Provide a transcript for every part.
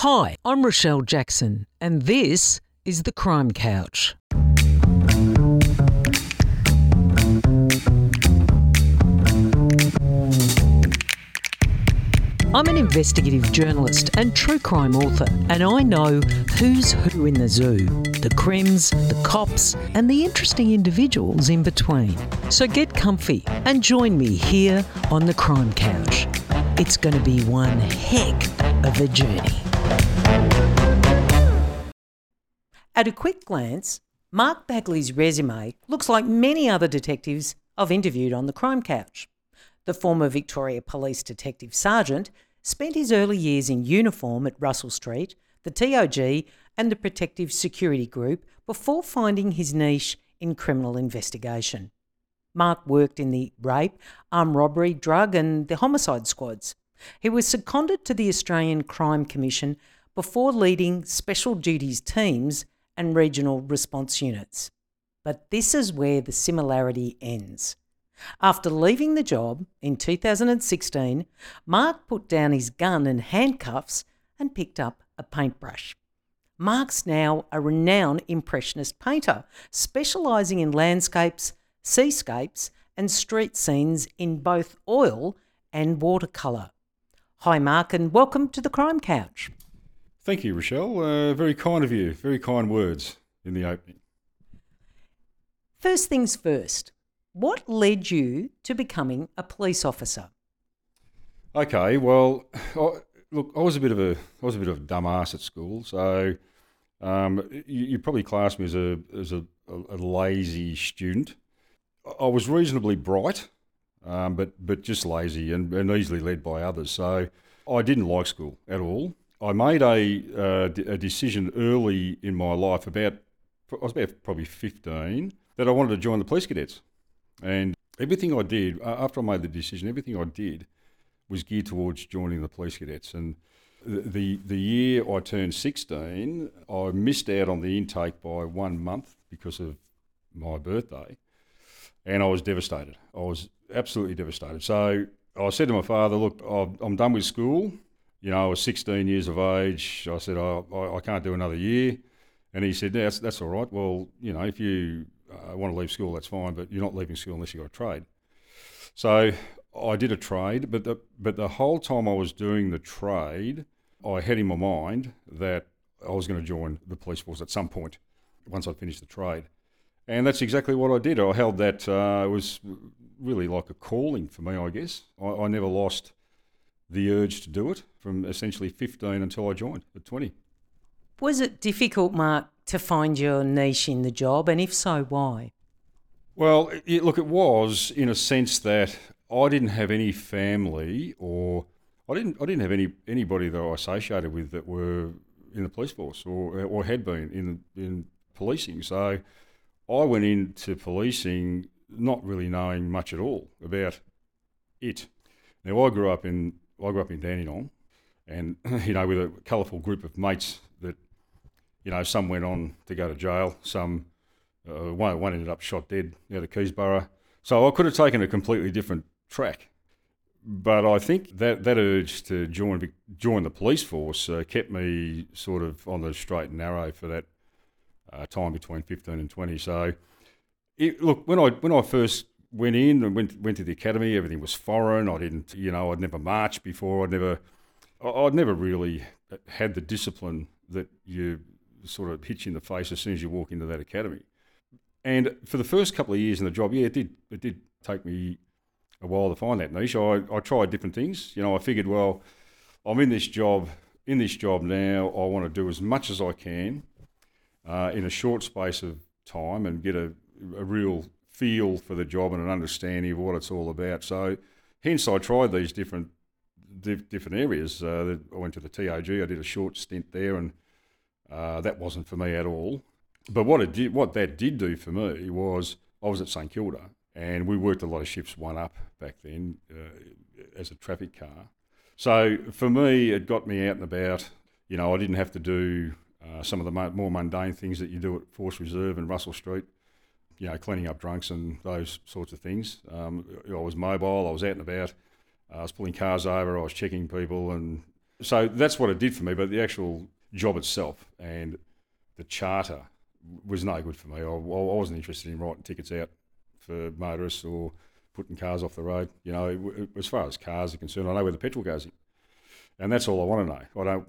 Hi, I'm Rochelle Jackson, and this is The Crime Couch. I'm an investigative journalist and true crime author, and I know who's who in the zoo the crims, the cops, and the interesting individuals in between. So get comfy and join me here on the Crime Couch. It's going to be one heck of a journey. At a quick glance, Mark Bagally's resume looks like many other detectives I've interviewed on the Crime Couch. The former Victoria Police Detective Sergeant spent his early years in uniform at Russell Street, the TOG, and the Protective Security Group before finding his niche in criminal investigation. Mark worked in the rape, armed robbery, drug, and the homicide squads. He was seconded to the Australian Crime Commission before leading special duties teams and regional response units. But this is where the similarity ends. After leaving the job in 2016, Mark put down his gun and handcuffs and picked up a paintbrush. Mark's now a renowned Impressionist painter, specialising in landscapes, seascapes, and street scenes in both oil and watercolour. Hi, Mark, and welcome to the Crime Couch. Thank you, Rochelle. Uh, very kind of you. Very kind words in the opening. First things first, what led you to becoming a police officer? Okay, well, I, look, I was a bit of a I was a bit of a dumbass at school, so um, you, you probably class me as a as a, a, lazy student. I was reasonably bright, um, but but just lazy and, and easily led by others. So I didn't like school at all. I made a uh, a decision early in my life about I was about probably fifteen that I wanted to join the police cadets. And everything I did, after I made the decision, everything I did was geared towards joining the police cadets. And the, the year I turned 16, I missed out on the intake by one month because of my birthday. And I was devastated. I was absolutely devastated. So I said to my father, Look, I'm done with school. You know, I was 16 years of age. I said, oh, I can't do another year. And he said, that's, that's all right. Well, you know, if you I want to leave school, that's fine, but you're not leaving school unless you've got a trade. So I did a trade, but the, but the whole time I was doing the trade, I had in my mind that I was going to join the police force at some point once I'd finished the trade. And that's exactly what I did. I held that, uh, it was really like a calling for me, I guess. I, I never lost the urge to do it from essentially 15 until I joined at 20. Was it difficult, Mark, to find your niche in the job? And if so, why? Well, it, look, it was in a sense that I didn't have any family or I didn't, I didn't have any anybody that I associated with that were in the police force or, or had been in, in policing. So I went into policing not really knowing much at all about it. Now I grew up in I grew up in Dandenong, and you know with a colourful group of mates that, you know, some went on to go to jail. Some, uh, one, one ended up shot dead out of Keysborough. So I could have taken a completely different track. But I think that, that urge to join join the police force uh, kept me sort of on the straight and narrow for that uh, time between 15 and 20. So, it, look, when I when I first went in and went went to the academy, everything was foreign. I didn't, you know, I'd never marched before. I'd never, I'd never really had the discipline that you sort of hits you in the face as soon as you walk into that academy. And for the first couple of years in the job, yeah, it did it did take me a while to find that niche. I, I tried different things. You know, I figured, well, I'm in this job in this job now. I want to do as much as I can uh, in a short space of time and get a, a real feel for the job and an understanding of what it's all about. So, hence, I tried these different different areas. Uh, I went to the TOG. I did a short stint there and uh, that wasn't for me at all. But what it did, what that did do for me was I was at St Kilda and we worked a lot of shifts one up back then uh, as a traffic car. So for me, it got me out and about. You know, I didn't have to do uh, some of the more mundane things that you do at Force Reserve and Russell Street. You know, cleaning up drunks and those sorts of things. Um, I was mobile. I was out and about. I was pulling cars over. I was checking people and So that's what it did for me. But the actual job itself and the charter was no good for me. I, I wasn't interested in writing tickets out for motorists or putting cars off the road. You know, as far as cars are concerned, I know where the petrol goes in, and that's all I want to know. I don't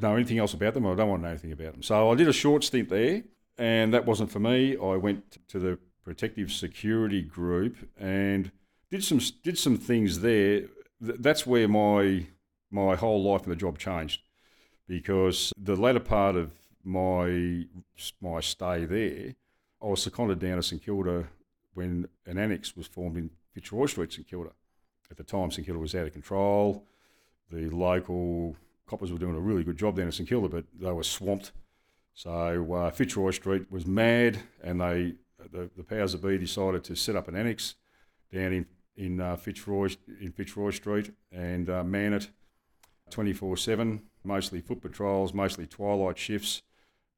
know anything else about them. I don't want to know anything about them. So I did a short stint there, and that wasn't for me. I went to the protective security group and did some did some things there. That's where my my whole life in the job changed because the latter part of my my stay there, I was seconded down to St Kilda when an annex was formed in Fitzroy Street, St Kilda. At the time, St Kilda was out of control. The local coppers were doing a really good job down in St Kilda, but they were swamped. So uh, Fitzroy Street was mad, and they the, the powers that be decided to set up an annex down in in uh, Fitzroy in Fitzroy Street and uh, man it 24/7, mostly foot patrols, mostly twilight shifts,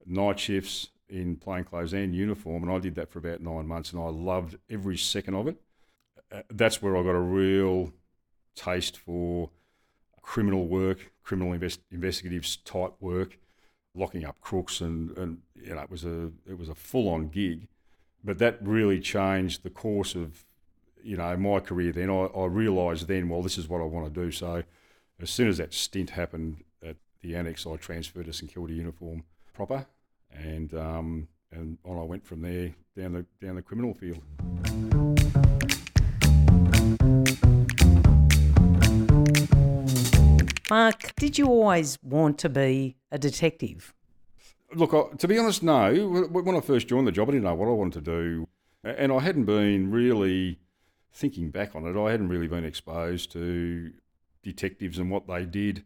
night shifts in plainclothes and uniform, and I did that for about nine months, and I loved every second of it. Uh, that's where I got a real taste for criminal work, criminal invest- investigative type work, locking up crooks, and, and you know it was a it was a full on gig, but that really changed the course of you know my career. Then I, I realised then, well, this is what I want to do. So as soon as that stint happened at the annex, I transferred to St Kilda uniform proper, and um, and on I went from there down the down the criminal field. Mark, did you always want to be a detective? Look, to be honest, no. When I first joined the job, I didn't know what I wanted to do. And I hadn't been really, thinking back on it, I hadn't really been exposed to detectives and what they did.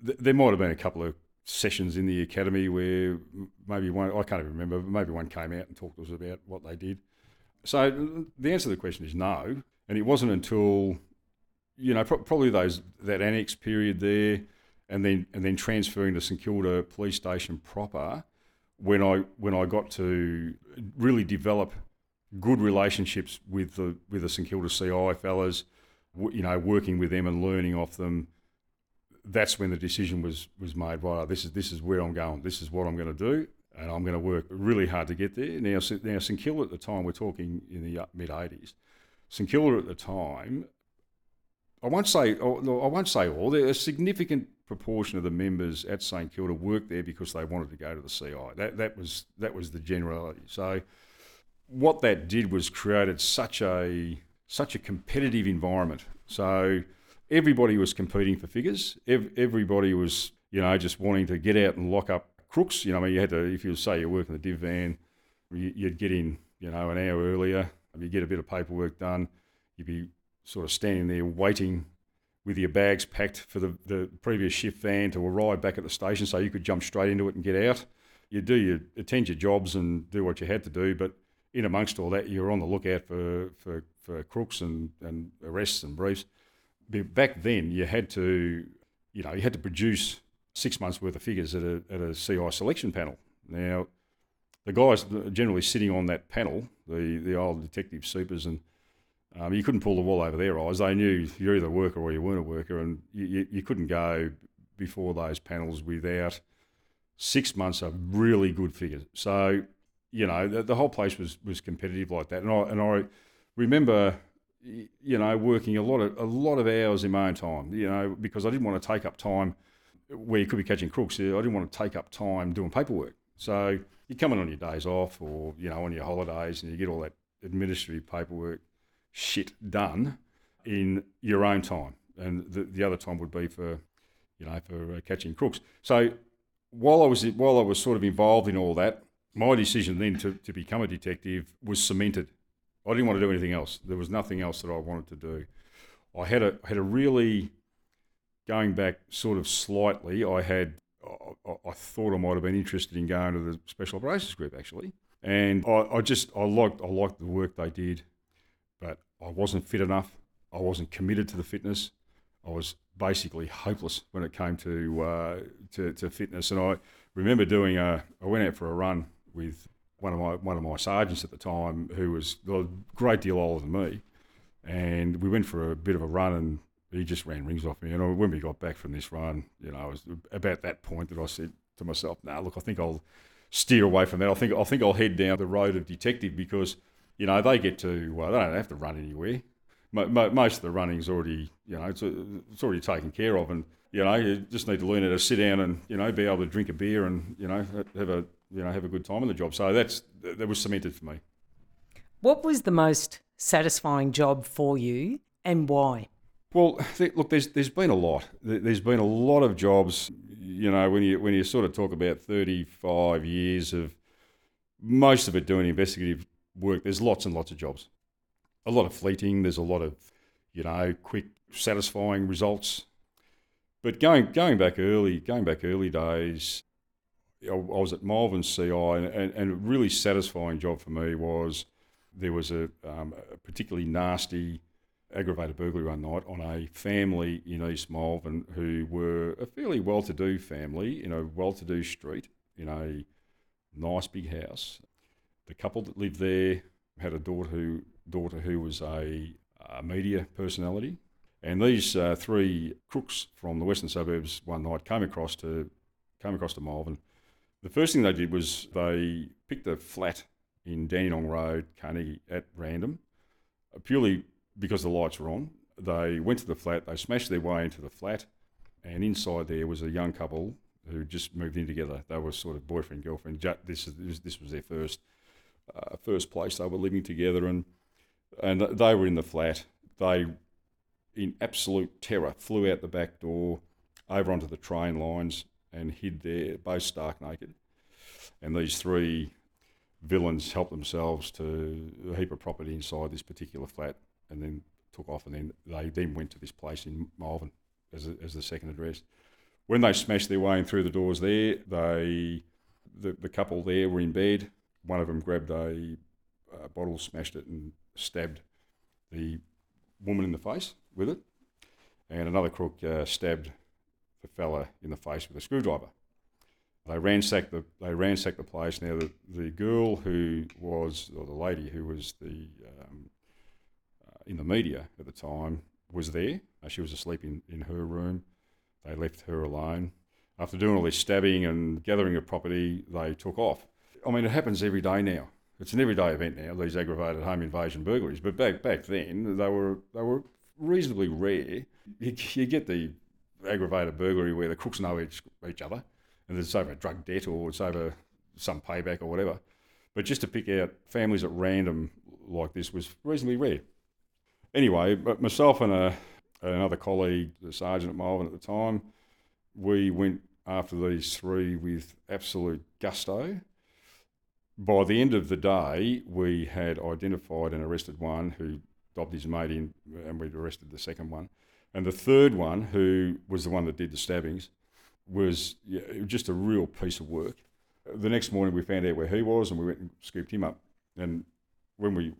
There might have been a couple of sessions in the academy where maybe one, I can't even remember, but maybe one came out and talked to us about what they did. So the answer to the question is no. And it wasn't until you know, pro- probably those that annex period there, and then and then transferring to St Kilda Police Station proper, when I when I got to really develop good relationships with the with the St Kilda CI fellas, you know, working with them and learning off them. That's when the decision was was made. Right, oh, this is this is where I'm going. This is what I'm going to do, and I'm going to work really hard to get there. Now, now St Kilda at the time, we're talking in the mid '80s. St Kilda at the time I won't say I won't say all. A significant proportion of the members at St Kilda worked there because they wanted to go to the CI. That that was that was the generality. So what that did was created such a such a competitive environment. So everybody was competing for figures. Everybody was you know just wanting to get out and lock up crooks. You know, I mean, you had to if you say you're working the div van, you'd get in you know an hour earlier. You get a bit of paperwork done. You'd be sort of standing there waiting with your bags packed for the, the previous shift van to arrive back at the station so you could jump straight into it and get out. You do you attend your jobs and do what you had to do, but in amongst all that, you're on the lookout for, for, for crooks and, and arrests and briefs. Back then, you had to, you know, you had to produce six months worth of figures at a, at a CI selection panel. Now, the guys generally sitting on that panel, the, the old detective supers and um, you couldn't pull the wool over their eyes. They knew you're either a worker or you weren't a worker, and you, you, couldn't go before those panels without six months of really good figures. So, you know, the, the whole place was, was competitive like that. And I, and I remember, you know, working a lot of a lot of hours in my own time, you know, because I didn't want to take up time where you could be catching crooks. I didn't want to take up time doing paperwork. So you come in on your days off or, you know, on your holidays and you get all that administrative paperwork shit done in your own time, and the, the other time would be for, you know, for uh, catching crooks. So while I was while I was sort of involved in all that, my decision then to, to become a detective was cemented. I didn't want to do anything else. There was nothing else that I wanted to do. I had a had a really going back sort of slightly. I had I, I thought I might have been interested in going to the special operations group actually, and I, I just I liked I liked the work they did I wasn't fit enough. I wasn't committed to the fitness. I was basically hopeless when it came to uh, to, to, fitness. And I remember doing a. I went out for a run with one of my one of my sergeants at the time, who was a great deal older than me, and we went for a bit of a run. And he just ran rings off me. And when we got back from this run, you know, it was about that point that I said to myself, "Now, nah, look, I think I'll steer away from that. I think I think I'll head down the road of detective because you know they get to well, they don't have to run anywhere. Most of the running's already you know it's, it's already taken care of, and you know you just need to learn how to sit down and you know be able to drink a beer and you know have a you know have a good time in the job. So that's that was cemented for me. What was the most satisfying job for you, and why? Well, look, there's there's been a lot. There's been a lot of jobs. You know, when you when you sort of talk about 35 years of most of it doing investigative work, there's lots and lots of jobs. A lot of fleeting. There's a lot of you know quick, satisfying results. But going going back early, going back early days, I was at Malvern CI, and, and a really satisfying job for me was there was a, um, a particularly nasty aggravated burglary one night on a family in East Malvern who were a fairly well to do family in a well to do street in a nice big house. The couple that lived there had a daughter who, daughter who was a, a media personality. And these uh, three crooks from the western suburbs one night came across to came across to Malvern. The first thing they did was they picked a flat in Dandenong Road, Carnegie, at random, purely because the lights were on. They went to the flat, they smashed their way into the flat, and inside there was a young couple who just moved in together. They were sort of boyfriend girlfriend. This this was their first uh, first place they were living together, and and they were in the flat. They, in absolute terror, flew out the back door, over onto the train lines, and hid there, both stark naked. And these three villains helped themselves to a heap of property inside this particular flat and then took off, and then they then went to this place in Malvern as, a, as the second address. When they smashed their way in through the doors there, they the, the couple there were in bed. One of them grabbed a, a bottle, smashed it, and stabbed the woman in the face with it, and another crook uh, stabbed the fella in the face with a screwdriver. They ransacked the they ransacked the place. Now the, the girl who was or the lady who was the um, in the media at the time was there. Uh, she was asleep in, in her room. They left her alone. After doing all this stabbing and gathering of property, they took off. I mean, it happens every day now. It's an everyday event now. These aggravated home invasion burglaries, but back back then they were they were reasonably rare. You, you get the aggravated burglary where the crooks know each, each other, and it's over a drug debt or it's over some payback or whatever. But just to pick out families at random like this was reasonably rare anyway, but myself and a, another colleague, the sergeant at Malvern at the time, we went after these three with absolute gusto. By the end of the day, we had identified and arrested one who dobbed his mate in, and we'd arrested the second one. And the third one, who was the one that did the stabbings, was just a real piece of work. The next morning, we found out where he was, and we went and scooped him up. And when we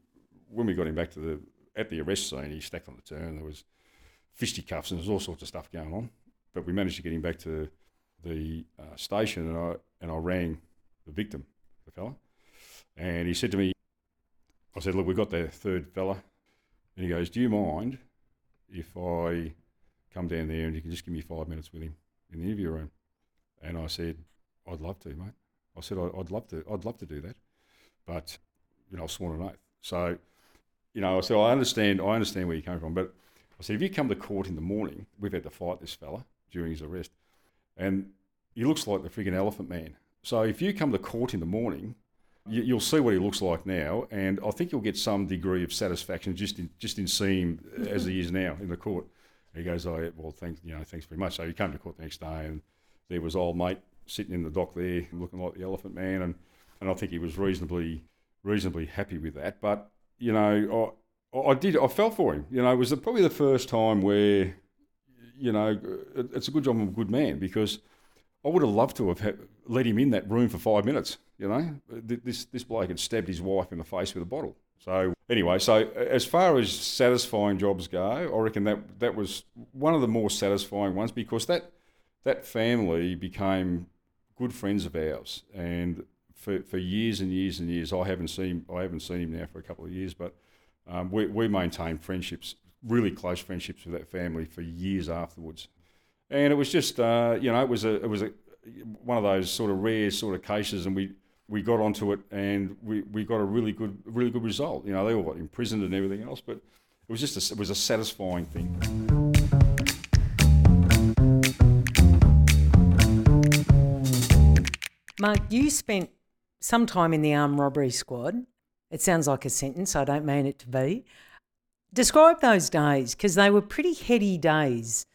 when we got him back to the at the arrest scene, he stacked on the turn. There was fisticuffs and there was all sorts of stuff going on. But we managed to get him back to the uh, station, and I and I rang the victim, the fella, and he said to me, I said, "Look, we've got the third fella," and he goes, "Do you mind if I come down there and you can just give me five minutes with him in the interview room?" And I said, "I'd love to, mate." I said, "I'd love to. I'd love to do that, but you know, I've sworn an oath." So you know, so I understand, I understand where you're coming from, but I said, if you come to court in the morning, we've had to fight this fella during his arrest, and he looks like the frigging elephant man. So if you come to court in the morning, you, will see what he looks like now, and I think you'll get some degree of satisfaction just in just in seeing him as he is now in the court. He goes, "Oh, well, thanks, you know, thanks very much." So he came to court the next day, and there was old mate sitting in the dock there, looking like the elephant man, and and I think he was reasonably reasonably happy with that. But you know, I, I did. I fell for him. You know, it was probably the first time where, you know, it's a good job I'm a good man because I would have loved to have let him in that room for five minutes. You know, this this bloke had stabbed his wife in the face with a bottle. So anyway, so as far as satisfying jobs go, I reckon that that was one of the more satisfying ones because that that family became good friends of ours, and for, for years and years and years. I haven't seen I haven't seen him now for a couple of years, but um, we we maintain friendships really close friendships with that family for years afterwards. And it was just, uh, you know, it was a, it was a, one of those sort of rare sort of cases, and we, we got onto it, and we, we got a really good, really good result. You know, they all got imprisoned and everything else, but it was just, a, it was a satisfying thing. Mark, you spent some time in the armed robbery squad. It sounds like a sentence, I don't mean it to be. Describe those days because they were pretty heady days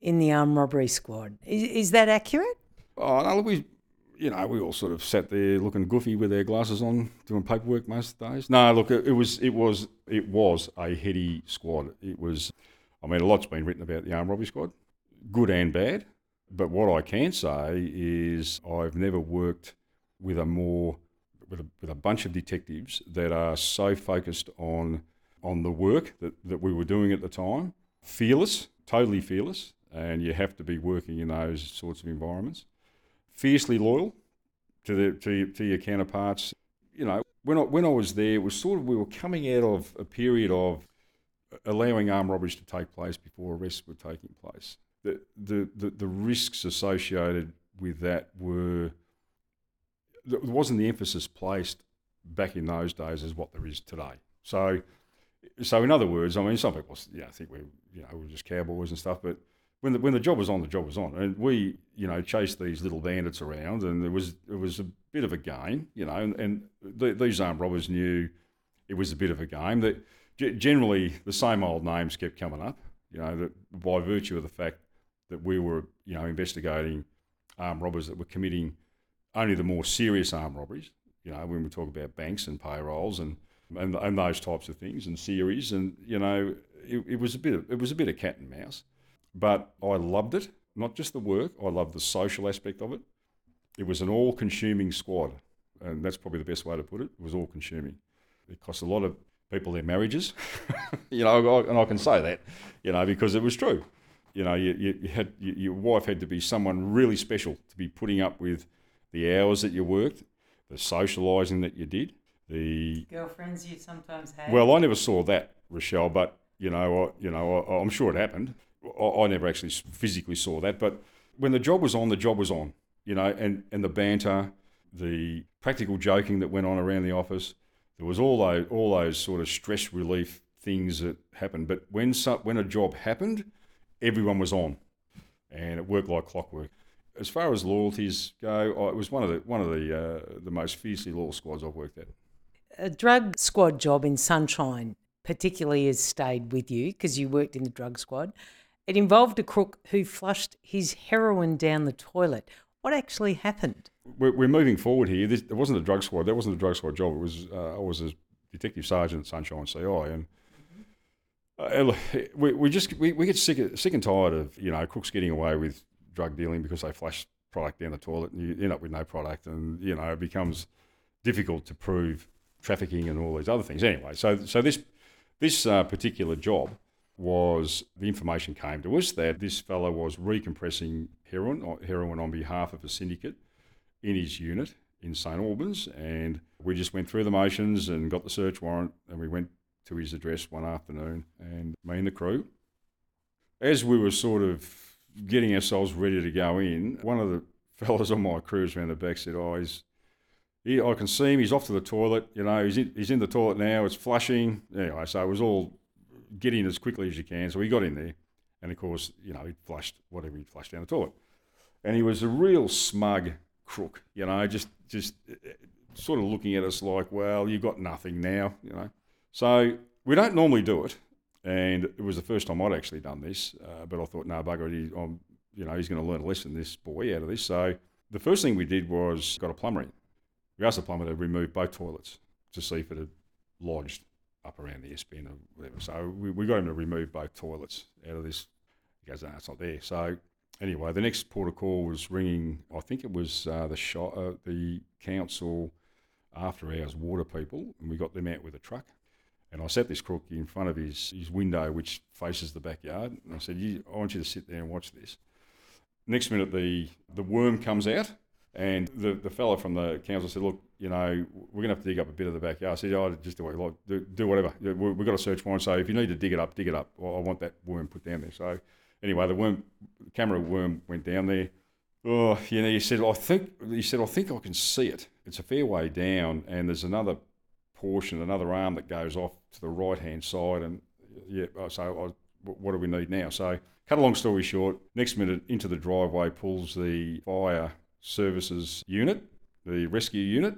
in the armed robbery squad. Is, is that accurate? Oh, no, we, you know, we all sort of sat there looking goofy with our glasses on, doing paperwork most days. No, look, it, it was, it was, it was a heady squad. It was, I mean, a lot's been written about the armed robbery squad, good and bad. But what I can say is I've never worked with a more with a, with a bunch of detectives that are so focused on on the work that, that we were doing at the time, fearless, totally fearless, and you have to be working in those sorts of environments. Fiercely loyal to the to, to your counterparts. You know, when I, when I was there, it was sort of we were coming out of a period of allowing armed robberies to take place before arrests were taking place the, the, the, the risks associated with that were there wasn't the emphasis placed back in those days as what there is today. So, so in other words, I mean, some people you know, think we're you know we're just cowboys and stuff, but when the when the job was on, the job was on, and we you know chased these little bandits around, and there was it was a bit of a game, you know, and, and the, these armed robbers knew it was a bit of a game. That generally the same old names kept coming up, you know, that by virtue of the fact that we were, you know, investigating armed robbers that were committing only the more serious armed robberies. You know, when we talk about banks and payrolls and and, and those types of things and series, and you know, it, it was a bit of, it was a bit of cat and mouse, but I loved it. Not just the work, I loved the social aspect of it. It was an all-consuming squad, and that's probably the best way to put it. It was all-consuming. It cost a lot of people their marriages, you know, and I can say that, you know, because it was true you know, you, you, had you, your wife had to be someone really special to be putting up with the hours that you worked, the socialising that you did, the girlfriends you sometimes had. Well, I never saw that, Rochelle, but you know, I, you know, I, am sure it happened. I, never actually physically saw that, but when the job was on, the job was on. You know, and and the banter, the practical joking that went on around the office, there was all those all those sort of stress relief things that happened. But when some, when a job happened everyone was on, and it worked like clockwork. As far as loyalties go, it was one of the one of the uh, the most fiercely loyal squads I've worked at. A drug squad job in Sunshine particularly has stayed with you because you worked in the drug squad. It involved a crook who flushed his heroin down the toilet. What actually happened? We're, we're moving forward here. This, it wasn't a drug squad. That wasn't a drug squad job. It was uh, I was a detective sergeant at Sunshine CI, and uh, we, we just we, we get sick sick and tired of you know crooks getting away with drug dealing because they flush product down the toilet and you end up with no product and you know it becomes difficult to prove trafficking and all these other things anyway so so this this uh, particular job was the information came to us that this fellow was recompressing heroin heroin on behalf of a syndicate in his unit in St Albans and we just went through the motions and got the search warrant and we went to his address one afternoon, and me and the crew, as we were sort of getting ourselves ready to go in, one of the fellas on my crew around the back said, "Oh, he's." He, I can see him. He's off to the toilet. You know, he's in, he's in the toilet now. It's flushing. Anyway, so it was all get in as quickly as you can. So he got in there, and of course, you know, he flushed whatever he flushed down the toilet, and he was a real smug crook. You know, just just eh, eh, sort of looking at us like, well, you've got nothing now. You know, so we don't normally do it, and it was the first time I'd actually done this. Uh, but I thought, no, bugger it, I'm, you know, he's going to learn a lesson, this boy, out of this. So the first thing we did was got a plumber in. We asked the plumber to remove both toilets to see if it had lodged up around the S bend or whatever. So we, we got him to remove both toilets out of this. He goes, no, it's not there. So anyway, the next port of call was ringing. I think it was uh, the shot, uh, the council after hours water people, and we got them out with a truck. And I set this crook in front of his, his window, which faces the backyard. And I said, I want you to sit there and watch this. Next minute, the, the worm comes out And the, the fellow from the council said, look, you know, we're going to have to dig up a bit of the backyard. I said, oh, just do like, do, do whatever. We- We've got a search warrant, so if you need to dig it up, dig it up. I want that worm put down there. So anyway, the worm, camera worm went down there. Oh, you know, he said, I think, he said, I think I can see it. It's a fair way down, and there's another portion, another arm that goes off to the right hand side. And yeah, oh, so oh, I, what do we need now? So, cut a long story short, next minute into the driveway pulls the fire services unit, the rescue unit,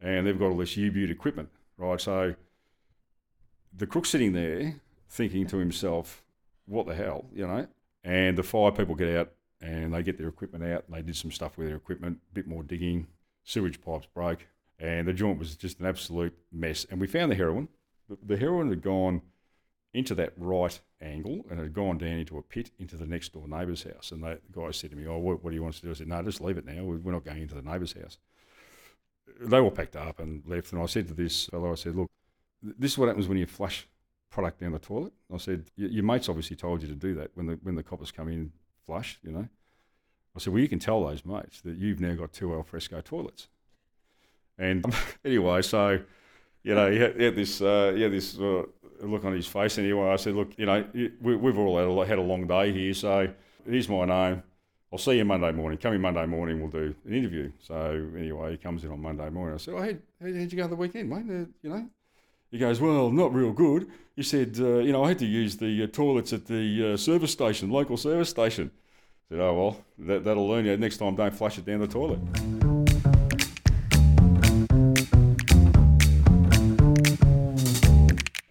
and they've got all this U-Butte equipment, right? So, the crook's sitting there thinking to himself, what the hell, you know? And the fire people get out and they get their equipment out and they did some stuff with their equipment, a bit more digging, sewage pipes broke, and the joint was just an absolute mess. And we found the heroin. The heroin had gone into that right angle and had gone down into a pit into the next door neighbour's house. And the guy said to me, Oh, what, what do you want us to do? I said, No, just leave it now. We- We're not going into the neighbour's house. They all packed up and left. And I said to this fellow, I said, Look, this is what happens when you flush product down the toilet. I said, Your mate's obviously told you to do that when the, when the coppers come in flush, you know. I said, Well, you can tell those mates that you've now got two alfresco toilets. And anyway, so, you know, he had, had this, uh, had this uh, look on his face. Anyway, I said, Look, you know, we, we've all had a, had a long day here, so here's my name. I'll see you Monday morning. Come in Monday morning, we'll do an interview. So anyway, he comes in on Monday morning. I said, "Oh, hey, how did you go the weekend, mate? Uh, you know?" He goes, "Well, not real good." He said, uh, "You know, I had to use the uh, toilets at the uh, service station, local service station." I said, "Oh well, that, that'll learn you. Next time, don't flush it down the toilet."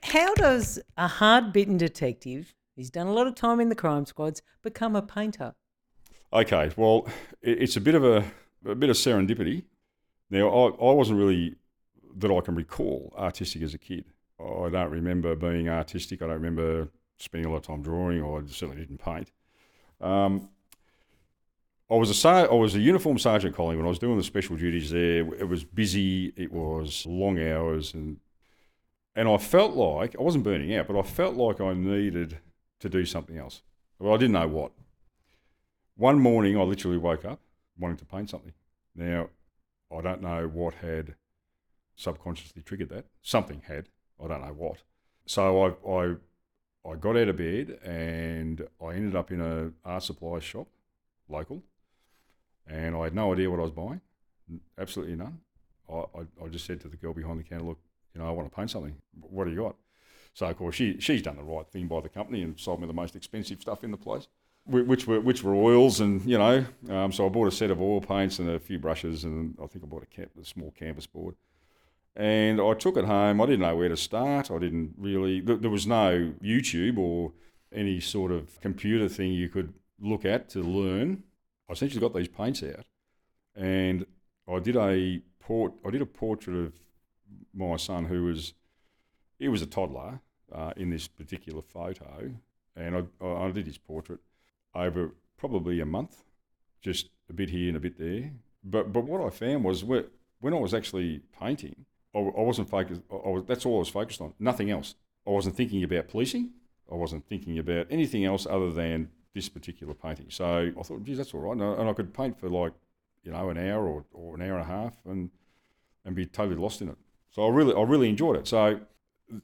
How does a hard bitten detective, who's done a lot of time in the crime squads, become a painter? Okay, well, it's a bit of a, a bit of serendipity. Now, I, I wasn't really that I can recall artistic as a kid. I don't remember being artistic. I don't remember spending a lot of time drawing, or I certainly didn't paint. Um, I was a was a uniform sergeant calling when I was doing the special duties there. It was busy. It was long hours, and and I felt like I wasn't burning out, but I felt like I needed to do something else. Well, I didn't know what. One morning, I literally woke up wanting to paint something. Now, I don't know what had subconsciously triggered that. Something had. I don't know what. So I, I, I got out of bed and I ended up in a art supply shop, local, and I had no idea what I was buying, absolutely none. I, I, I just said to the girl behind the counter, look, you know, I want to paint something. What do you got? So of course she she's done the right thing by the company and sold me the most expensive stuff in the place, which were which were oils and you know. Um, so I bought a set of oil paints and a few brushes and I think I bought a, camp, a small canvas board. And I took it home. I didn't know where to start. I didn't really. There was no YouTube or any sort of computer thing you could look at to learn. I essentially got these paints out, and I did a port. I did a portrait of my son who was he was a toddler uh, in this particular photo, and I, I did his portrait over probably a month, just a bit here and a bit there. But but what I found was whe- when I was actually painting, I, I wasn't focused. I was, that's all I was focused on, nothing else. I wasn't thinking about policing. I wasn't thinking about anything else other than this particular painting. So I thought, geez, that's all right, and I, and I could paint for like you know an hour or, or an hour and a half, and and be totally lost in it. So I really I really enjoyed it. So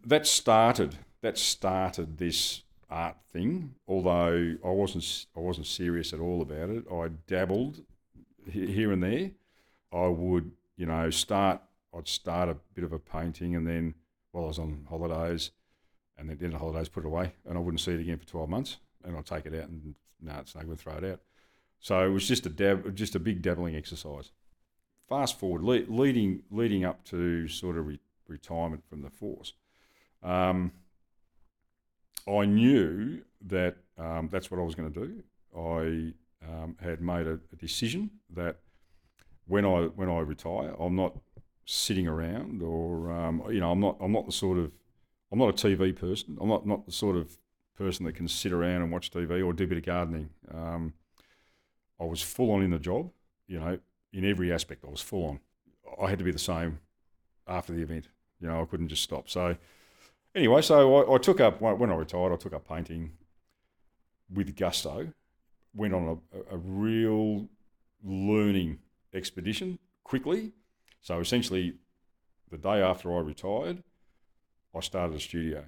that started that started this art thing. Although I wasn't I wasn't serious at all about it. I dabbled here and there. I would you know start I'd start a bit of a painting and then while I was on holidays and then at the end of holidays put it away and I wouldn't see it again for 12 months and I'd take it out and no it's no good throw it out. So it was just a dab just a big dabbling exercise. Fast forward le- leading leading up to sort of re- retirement from the force. Um, I knew that um, that's what I was going to do. I um, had made a, a decision that when I when I retire, I'm not sitting around, or um, you know, I'm not I'm not the sort of I'm not a TV person. I'm not not the sort of person that can sit around and watch TV or do a bit of gardening. Um, I was full on in the job, you know, in every aspect. I was full on. I had to be the same after the event. You know, I couldn't just stop. So anyway, so I, I took up when I retired. I took up painting with gusto. Went on a, a real learning expedition quickly. So essentially, the day after I retired, I started a studio.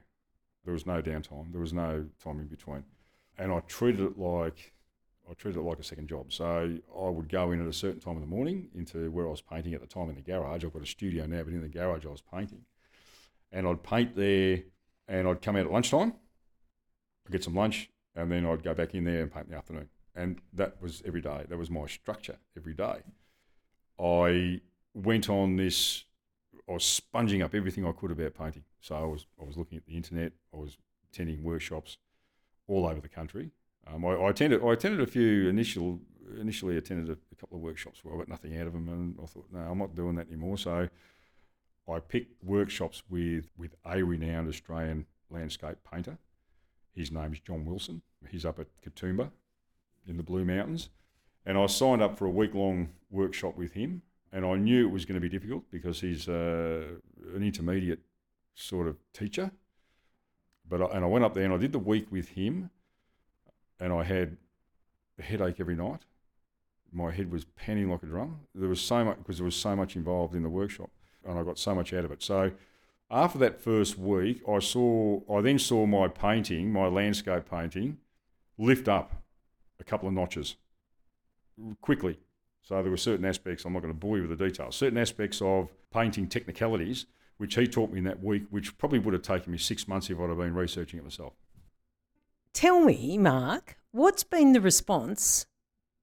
There was no downtime. There was no time in between, and I treated it like I treated it like a second job. So I would go in at a certain time in the morning into where I was painting at the time in the garage. I've got a studio now, but in the garage I was painting, and I'd paint there, and I'd come out at lunchtime. I'd get some lunch, and then I'd go back in there and paint in the afternoon. And that was every day. That was my structure every day. I went on this. I was sponging up everything I could about painting. So I was I was looking at the internet. I was attending workshops all over the country. Um, I, I, attended I attended a few initial initially attended a, a, couple of workshops where I got nothing out of them, and I thought, no, I'm not doing that anymore. So I picked workshops with with a renowned Australian landscape painter. His name's John Wilson. He's up at Katoomba in the Blue Mountains, and I signed up for a week long workshop with him. And I knew it was going to be difficult because he's uh, an intermediate sort of teacher. But I, and I went up there and I did the week with him, and I had a headache every night. My head was pounding like a drum. There was so much because there was so much involved in the workshop, and I got so much out of it. So after that first week, I saw I then saw my painting, my landscape painting, lift up a couple of notches quickly. So there were certain aspects, I'm not going to bore you with the details, certain aspects of painting technicalities, which he taught me in that week, which probably would have taken me six months if I'd have been researching it myself. Tell me, Mark, what's been the response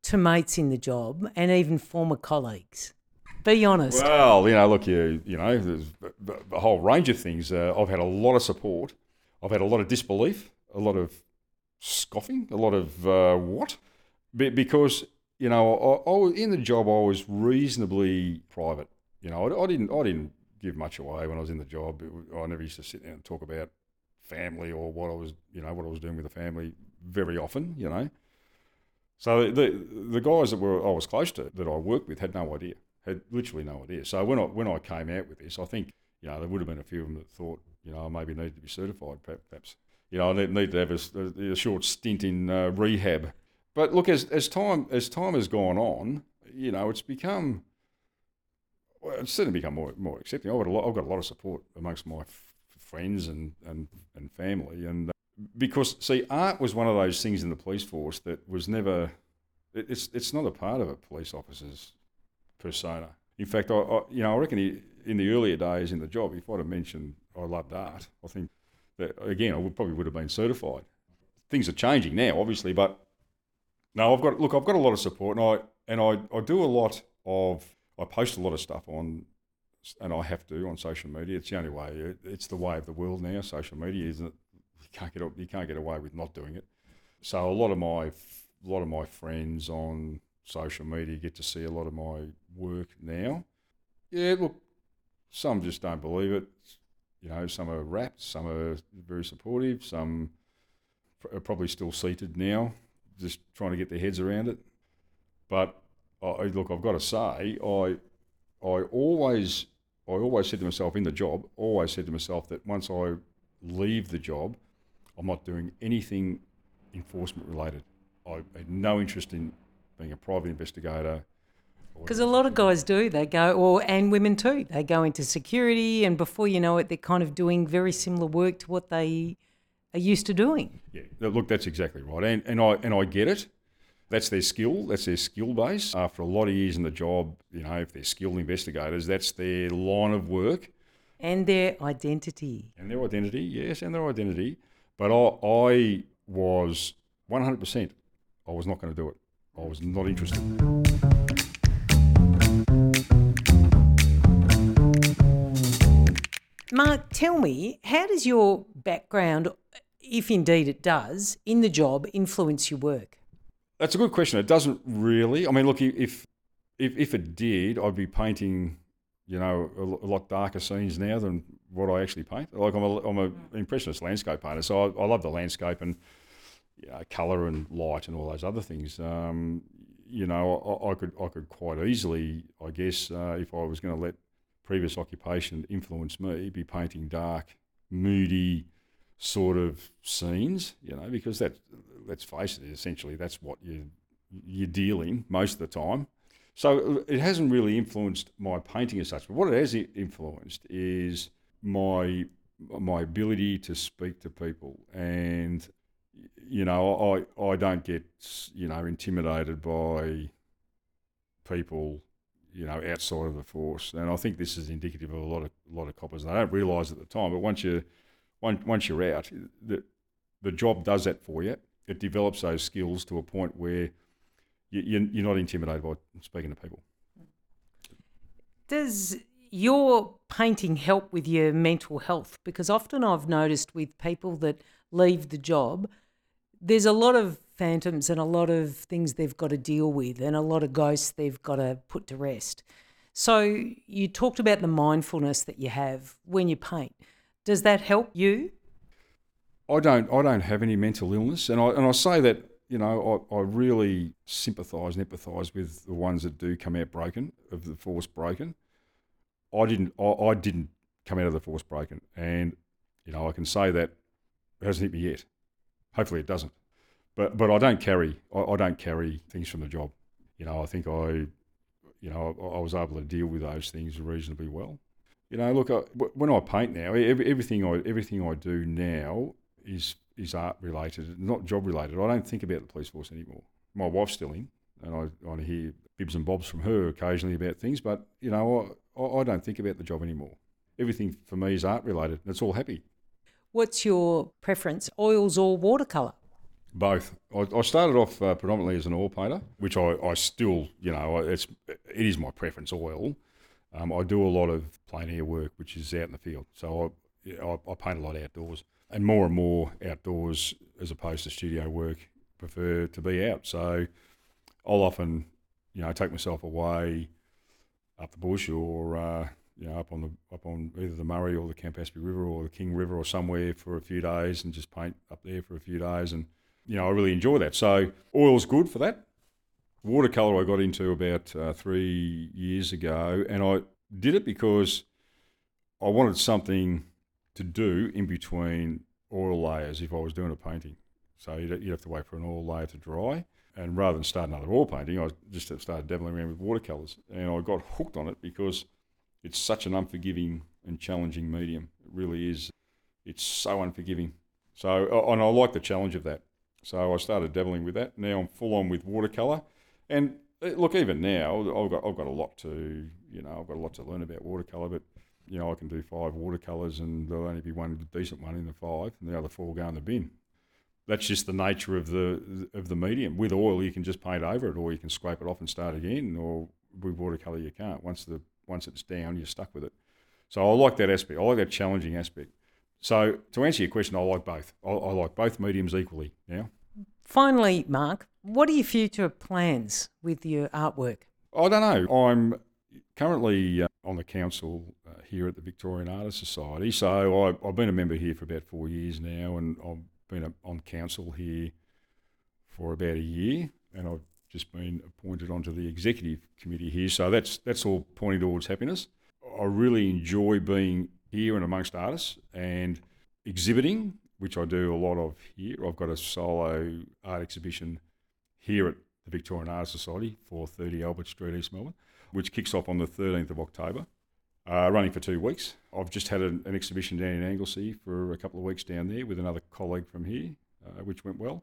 to mates in the job and even former colleagues? Be honest. Well, you know, look, you you know, there's a whole range of things. Uh, I've had a lot of support. I've had a lot of disbelief, a lot of scoffing, a lot of uh, what? Be- because you know, I, I, in the job, I was reasonably private. You know, I, I, didn't I didn't give much away when I was in the job. I never used to sit down and talk about family or what I was, you know, what I was doing with the family very often. You know, so the the guys that were I was close to that I worked with had no idea had literally no idea. So when I when I came out with this, I think you know there would have been a few of them that thought you know I maybe needed to be certified, perhaps. You know, I need need to have a, a short stint in uh, rehab. But look, as as time as time has gone on, you know, it's become well, it's certainly become more more accepting. I've got a lot, I've got a lot of support amongst my friends and and and family, and uh, because see, art was one of those things in the police force that was never. It, it's it's not a part of a police officer's persona. In fact, I, I you know I reckon he, in the earlier days in the job, if I'd have mentioned I loved art, I think that again I would probably would have been certified. Things are changing now, obviously, but no, I've got look, I've got a lot of support, and I and I, I do a lot of I post a lot of stuff on, and I have to on social media. It's the only way. It's the way of the world now. Social media isn't. You can't get you can't get away with not doing it. So a lot of my a lot of my friends on social media get to see a lot of my work now. Yeah, look, some just don't believe it. You know, some are rapt, some are very supportive, some are probably still seated now, just trying to get their heads around it. But I, look, I've got to say, I, I always, I always said to myself in the job, always said to myself that once I leave the job, I'm not doing anything enforcement related. I had no interest in being a private investigator. Because a lot of guys do. They go, or and women too. They go into security, and before you know it, they're kind of doing very similar work to what they are used to doing. Yeah, look, that's exactly right, and and I and I get it. That's their skill. That's their skill base. After a lot of years in the job, you know, if they're skilled investigators, that's their line of work. And their identity. And their identity, yes, and their identity. But I, I was 100%. I was not going to do it. I was not interested. Mark, tell me, how does your background, if indeed it does, in the job influence your work? That's a good question. It doesn't really. I mean, look, if if, if it did, I'd be painting, you know, a, a lot darker scenes now than what I actually paint. Like I'm a, I'm an impressionist landscape painter, so I, I love the landscape and you know, colour and light and all those other things. Um, you know, I, I, could I could quite easily, I guess, uh, if I was going to let previous occupation influence me, be painting dark, moody sort of scenes. You know, because that let's face it, essentially that's what you you're dealing most of the time. So it hasn't really influenced my painting as such. But what it has influenced is my my ability to speak to people, and you know, I I don't get you know intimidated by people you know outside of the force, and I think this is indicative of a lot of a lot of coppers. They don't realise at the time, but once you once once you're out, the the job does that for you. It develops those skills to a point where you, you're not intimidated by speaking to people. Does your painting help with your mental health? Because often I've noticed with people that leave the job, there's a lot of phantoms and a lot of things they've got to deal with and a lot of ghosts they've got to put to rest. So you talked about the mindfulness that you have when you paint. Does that help you? I don't. I don't have any mental illness, and I and I say that you know, I, I really sympathise and empathise with the ones that do come out broken, of the force broken. I didn't. I, I didn't come out of the force broken, and you know, I can say that it hasn't hit me yet. Hopefully, it doesn't. But but I don't carry. I, I don't carry things from the job. You know, I think I, you know, I, I was able to deal with those things reasonably well. You know, look, I, when I paint now, everything I everything I do now is is art related, not job related. I don't think about the police force anymore. My wife's still in, and I, I hear bibs and bobs from her occasionally about things, but you know, I, I don't think about the job anymore. Everything for me is art related, and it's all happy. What's your preference, oils or watercolour? Both. I, I started off uh, predominantly as an oil painter, which I, I still, you know, it's it is my preference, oil. Um, I do a lot of plein air work, which is out in the field. So I, I, I paint a lot outdoors and more and more outdoors as opposed to studio work. Prefer to be out, so I'll often, you know, take myself away up the bush or uh, you know up on the up on either the Murray or the Campaspe River or the King River or somewhere for a few days and just paint up there for a few days, and you know I really enjoy that. So oil's good for that. Watercolor I got into about uh, three years ago, and I did it because I wanted something to do in between oil layers if I was doing a painting. So you'd, you'd have to wait for an oil layer to dry. And rather than start another oil painting, I just started dabbling around with watercolours. And I got hooked on it because it's such an unforgiving and challenging medium. It really is. It's so unforgiving. So, and I like the challenge of that. So I started dabbling with that. Now I'm full on with watercolour. And eh, look, even now, I've got, I've got a lot to, you know, I've got a lot to learn about watercolour, but you know, I can do five watercolours and there'll only be one decent one in the five, and the other four go in the bin. That's just the nature of the of the medium. With oil, you can just paint over it, or you can scrape it off and start again. Or with watercolour, you can't. Once the once it's down, you're stuck with it. So I like that aspect. I like that challenging aspect. So to answer your question, I like both. I, I like both mediums equally. Now, finally, Mark, what are your future plans with your artwork? I don't know. I'm currently uh, on the council uh, here at the Victorian Artists Society. So I, have been a member here for about four years now, and I've been a, on council here for about a year, and I've just been appointed onto the executive committee here. So that's that's all pointing towards happiness. I really enjoy being here and amongst artists and exhibiting, which I do a lot of here. I've got a solo art exhibition here at the Victorian Artists Society, 430 Albert Street, East Melbourne which kicks off on the 13th of October, uh, running for two weeks. I've just had an, an, exhibition down in Anglesea for a couple of weeks down there with another colleague from here, uh, which went well.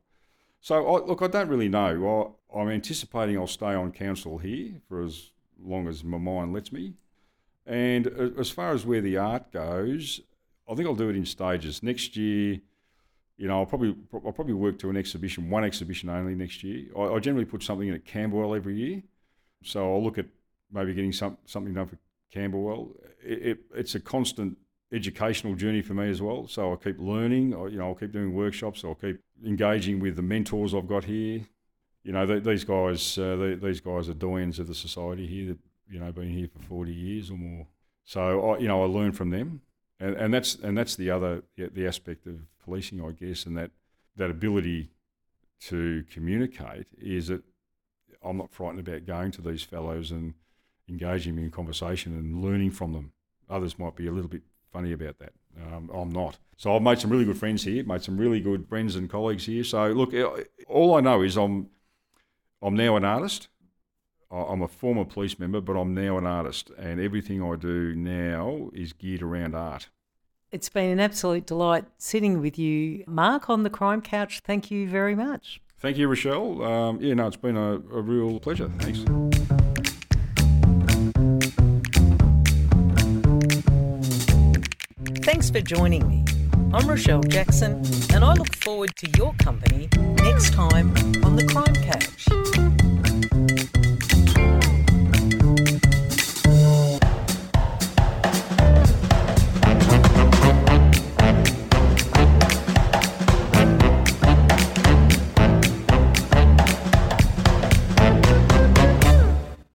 So, I, look, I don't really know. I, I'm anticipating I'll stay on council here for as long as my mind lets me. And as far as where the art goes, I think I'll do it in stages. Next year, you know, I'll probably I'll probably work to an exhibition, one exhibition only next year. I, I generally put something in at Camberwell every year, so I'll look at maybe getting some, something done for Camberwell. It, it, it's a constant educational journey for me as well. So I keep learning. I, you know, I'll keep doing workshops. I'll keep engaging with the mentors I've got here. You know, these guys, uh, these guys are doyens of the society here. You know, been here for forty years or more. So I, you know, I learn from them, and, and that's and that's the other the aspect of policing, I guess, and that that ability to communicate is that I'm not frightened about going to these fellows and engaging in conversation and learning from them. Others might be a little bit funny about that. Um, I'm not. So I've made some really good friends here, made some really good friends and colleagues here. So look, all I know is I'm I'm now an artist. I'm a former police member, but I'm now an artist, and everything I do now is geared around art. It's been an absolute delight sitting with you, Mark, on the crime couch. Thank you very much. Thank you, Rochelle. Um, yeah, no, it's been a, a real pleasure. Thanks. Thanks for joining me. I'm Rochelle Jackson, and I look forward to your company next time on the Crime Couch.